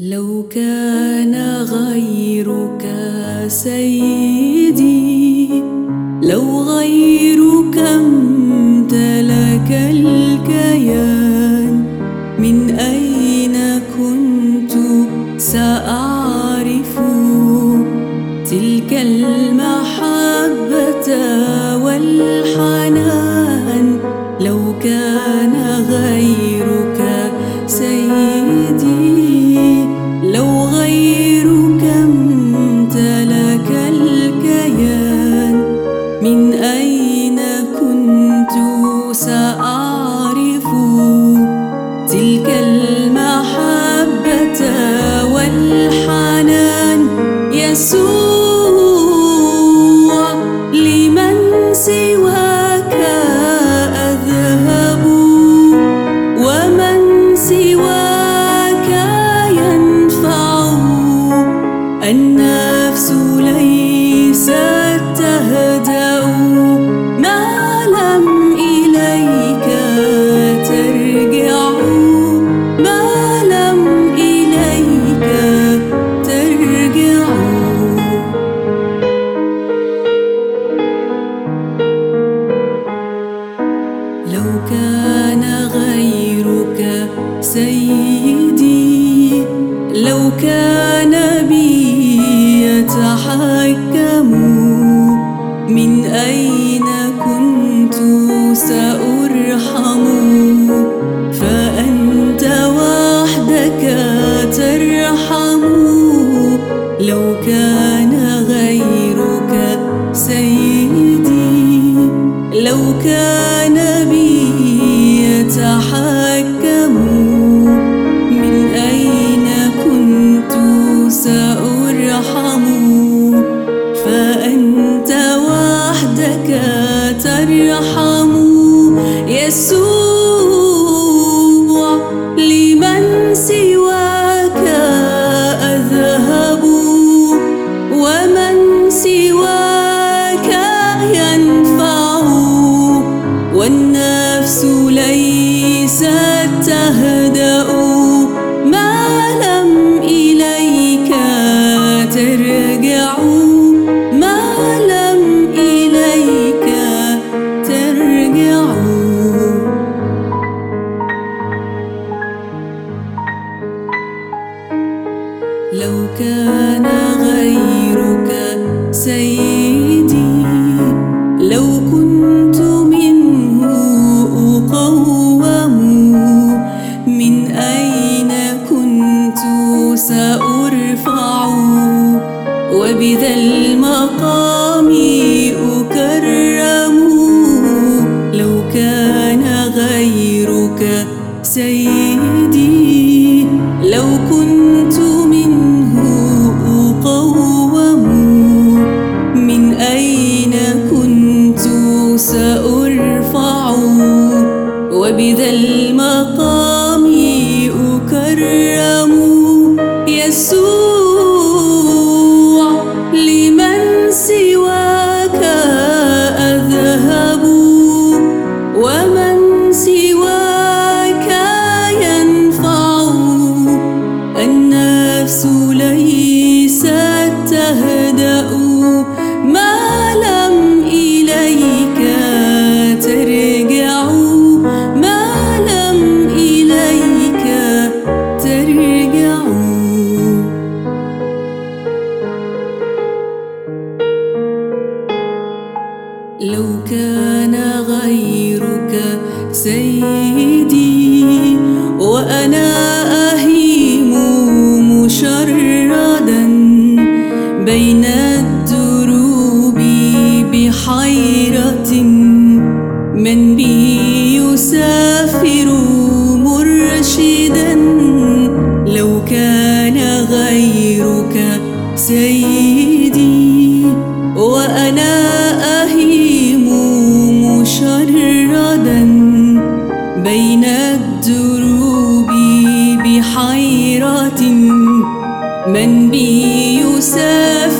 لو كان غيرك سيدي لو غيرك امتلك الكيان من أين كنت سأعرف تلك المحبة والحنان؟ لو كان غيرك سيدي كنت لو كان بي يتحكم. من أين كنت سأرحم؟ فأنت وحدك ترحم. لو كان ترحم يسوع لمن سواك. وبذا المقام أكرم. لو كان غيرك سيدي لو كنت منه أقوم. من أين كنت سأرفع؟ وبذا المقام أكرم. النفس ليست تهدأ. ما لم إليك ترجع. ما لم إليك ترجع. لو كان غيرك سيدي وأنا بين الدروب بحيرة من بي يسافر مرشدا لو كان غيرك سيدي وأنا أهيم مشردا بين الدروب بحيرة من بي يسافر